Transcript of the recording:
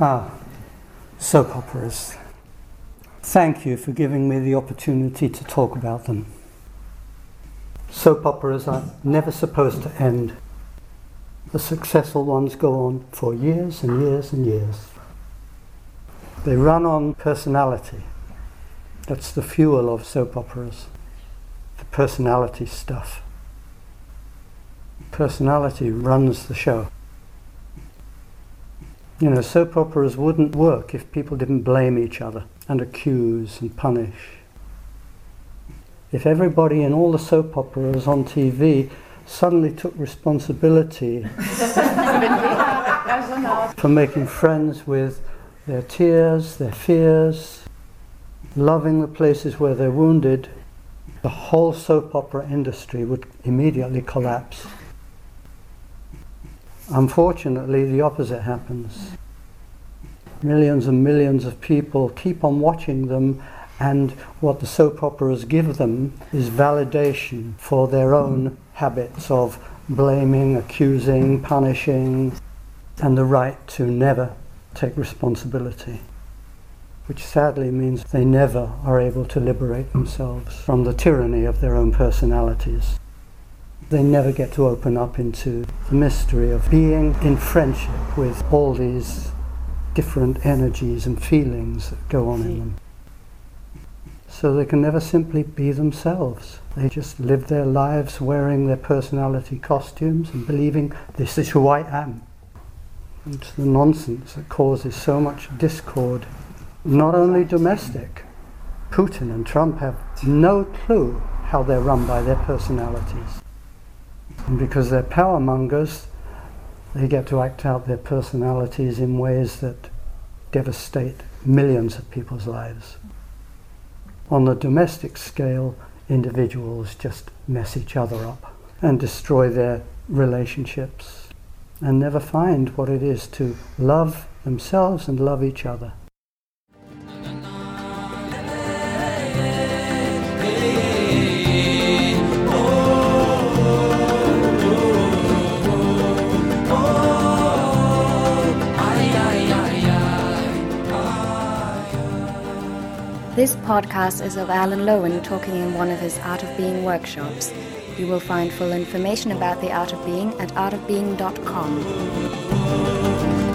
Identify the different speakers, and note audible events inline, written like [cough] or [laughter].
Speaker 1: Ah, soap operas. Thank you for giving me the opportunity to talk about them. Soap operas are never supposed to end. The successful ones go on for years and years and years. They run on personality. That's the fuel of soap operas, the personality stuff. Personality runs the show. You know, soap operas wouldn't work if people didn't blame each other and accuse and punish. If everybody in all the soap operas on TV suddenly took responsibility [laughs] for making friends with their tears, their fears, loving the places where they're wounded, the whole soap opera industry would immediately collapse. Unfortunately, the opposite happens. Millions and millions of people keep on watching them, and what the soap operas give them is validation for their own habits of blaming, accusing, punishing, and the right to never take responsibility. Which sadly means they never are able to liberate themselves from the tyranny of their own personalities. They never get to open up into the mystery of being in friendship with all these different energies and feelings that go on in them. So they can never simply be themselves. They just live their lives wearing their personality costumes and believing this is who I am. It's the nonsense that causes so much discord, not only domestic. Putin and Trump have no clue how they're run by their personalities. And because they're power mongers, they get to act out their personalities in ways that devastate millions of people's lives. On the domestic scale, individuals just mess each other up and destroy their relationships and never find what it is to love themselves and love each other.
Speaker 2: This podcast is of Alan Lowen talking in one of his Art of Being workshops. You will find full information about the Art of Being at artofbeing.com.